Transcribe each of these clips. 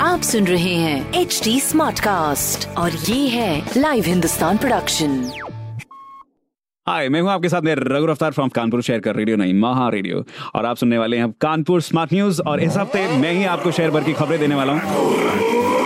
आप सुन रहे हैं एच डी स्मार्ट कास्ट और ये है लाइव हिंदुस्तान प्रोडक्शन हाय मैं हूँ आपके साथ मैं रघु रफ्तार फ्रॉम कानपुर शेयर कर रेडियो नहीं महा रेडियो और आप सुनने वाले हैं कानपुर स्मार्ट न्यूज़ और इस हफ़्ते मैं ही आपको शेयर भर की खबरें देने वाला हूँ।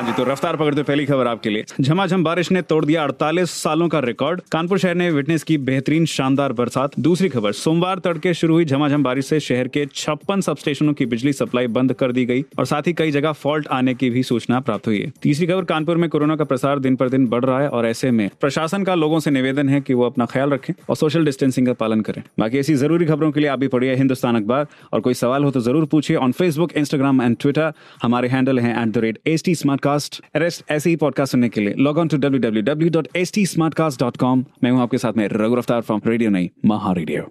हाँ जी तो रफ्तार पकड़ते पहली खबर आपके लिए। झमाझम बारिश ने तोड़ दिया 48 सालों का रिकॉर्ड। कानपुर शहर ने विटनेस की बेहतरीन शानदार बरसात। दूसरी खबर, सोमवार तड़के शुरू हुई झमाझम बारिश से शहर के छप्पन सब स्टेशनों की बिजली सप्लाई बंद कर दी गई और साथ ही कई जगह फॉल्ट आने की भी सूचना प्राप्त हुई है। तीसरी खबर, कानपुर में कोरोना का प्रसार दिन पर दिन बढ़ रहा है और ऐसे में प्रशासन का लोगों से निवेदन है की वो अपना ख्याल रखें और सोशल डिस्टेंसिंग का पालन करें। बाकी ऐसी ज़रूरी खबरों के लिए आप भी पढ़िए हिंदुस्तान अखबार। और कोई सवाल हो तो ज़रूर पूछिए on Facebook Instagram and Twitter हमारे हैंडल है at the rate H T smart cast rest ऐसे ही पॉडकास्ट सुनने के लिए log on to W W W dot S T smart cast dot com मैं हूँ आपके साथ में रघु रफ्तार फ्रॉम रेडियो नई महा रेडियो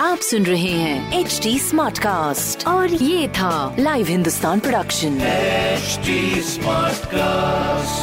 आप सुन रहे हैं एच टी स्मार्ट कास्ट और ये था live Hindustan production smart Smartcast.